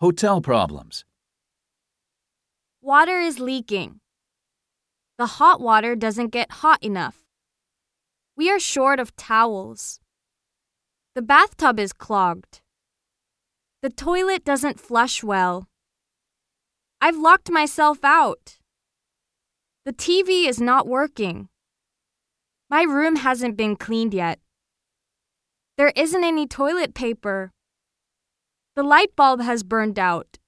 Hotel problems. Water is leaking. The hot water doesn't get hot enough. We are short of towels. The bathtub is clogged. The toilet doesn't flush well. I've locked myself out. The TV is not working. My room hasn't been cleaned yet. There isn't any toilet paper. The light bulb has burned out.